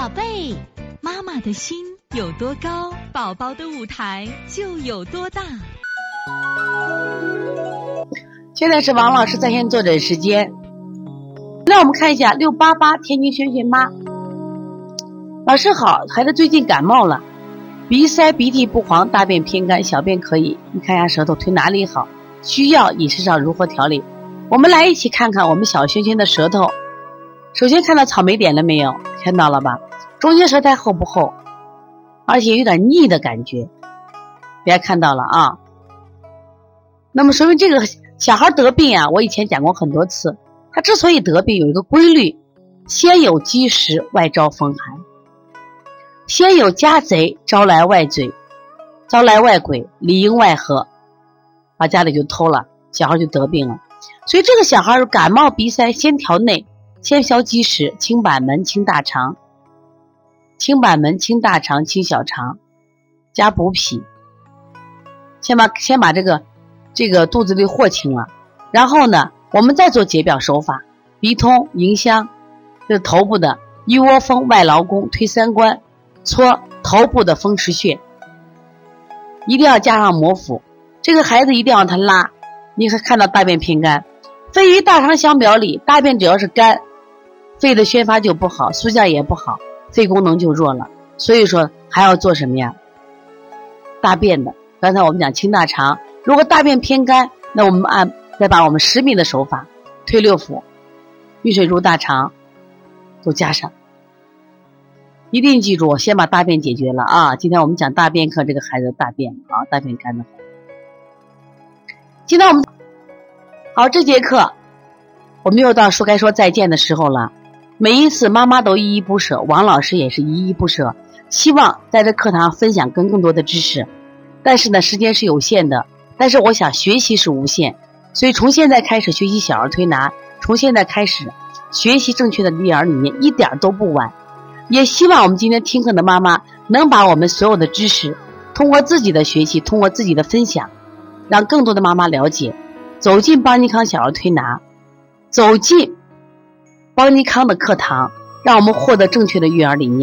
宝贝，妈妈的心有多高，宝宝的舞台就有多大。现在是王老师在线坐诊时间。那我们看一下六八八天津萱萱妈，老师好，孩子最近感冒了，鼻塞、鼻涕不黄，大便偏干，小便可以。你看一下舌头推哪里好？需要饮食上如何调理？我们来一起看看我们小萱萱的舌头。首先看到草莓点了没有？看到了吧？中间舌苔厚不厚？而且有点腻的感觉，别看到了啊。那么说明这个小孩得病啊，我以前讲过很多次。他之所以得病，有一个规律：先有积食，外招风寒；先有家贼，招来外贼，招来外鬼，里应外合，把家里就偷了，小孩就得病了。所以这个小孩感冒鼻塞，先调内。先消积食，清板门，清大肠。清板门，清大肠，清小肠，加补脾。先把先把这个这个肚子里货清了，然后呢，我们再做解表手法：鼻通迎香，这是头部的一窝蜂外劳宫推三关，搓头部的风池穴。一定要加上摩腹，这个孩子一定要让他拉。你可看到大便偏干，肺与大肠相表里，大便只要是干。肺的宣发就不好，速降也不好，肺功能就弱了。所以说还要做什么呀？大便的，刚才我们讲清大肠，如果大便偏干，那我们按再把我们十米的手法推六腑，遇水入大肠，都加上。一定记住，先把大便解决了啊！今天我们讲大便课，这个孩子大便啊，大便干的。今天我们好，这节课我们又到说该说再见的时候了。每一次妈妈都依依不舍，王老师也是依依不舍，希望在这课堂分享更更多的知识，但是呢，时间是有限的，但是我想学习是无限，所以从现在开始学习小儿推拿，从现在开始学习正确的育儿理念一点都不晚，也希望我们今天听课的妈妈能把我们所有的知识，通过自己的学习，通过自己的分享，让更多的妈妈了解，走进邦尼康小儿推拿，走进。邦尼康的课堂，让我们获得正确的育儿理念。